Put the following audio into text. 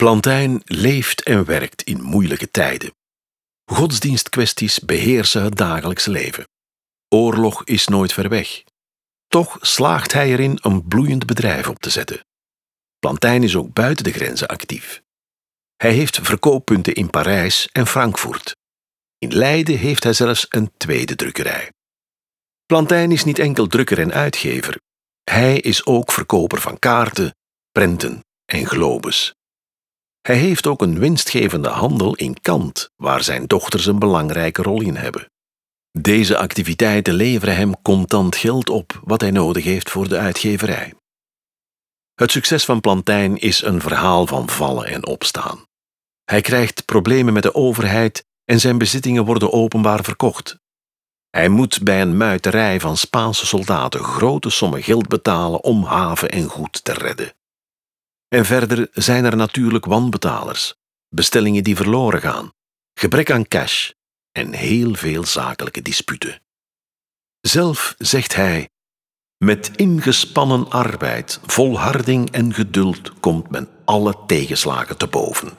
Plantijn leeft en werkt in moeilijke tijden. Godsdienstkwesties beheersen het dagelijkse leven. Oorlog is nooit ver weg. Toch slaagt hij erin een bloeiend bedrijf op te zetten. Plantijn is ook buiten de grenzen actief. Hij heeft verkooppunten in Parijs en Frankfurt. In Leiden heeft hij zelfs een tweede drukkerij. Plantijn is niet enkel drukker en uitgever. Hij is ook verkoper van kaarten, prenten en globes. Hij heeft ook een winstgevende handel in Kant, waar zijn dochters een belangrijke rol in hebben. Deze activiteiten leveren hem contant geld op wat hij nodig heeft voor de uitgeverij. Het succes van Plantijn is een verhaal van vallen en opstaan. Hij krijgt problemen met de overheid en zijn bezittingen worden openbaar verkocht. Hij moet bij een muiterij van Spaanse soldaten grote sommen geld betalen om haven en goed te redden. En verder zijn er natuurlijk wanbetalers, bestellingen die verloren gaan, gebrek aan cash en heel veel zakelijke disputen. Zelf zegt hij: Met ingespannen arbeid, volharding en geduld komt men alle tegenslagen te boven.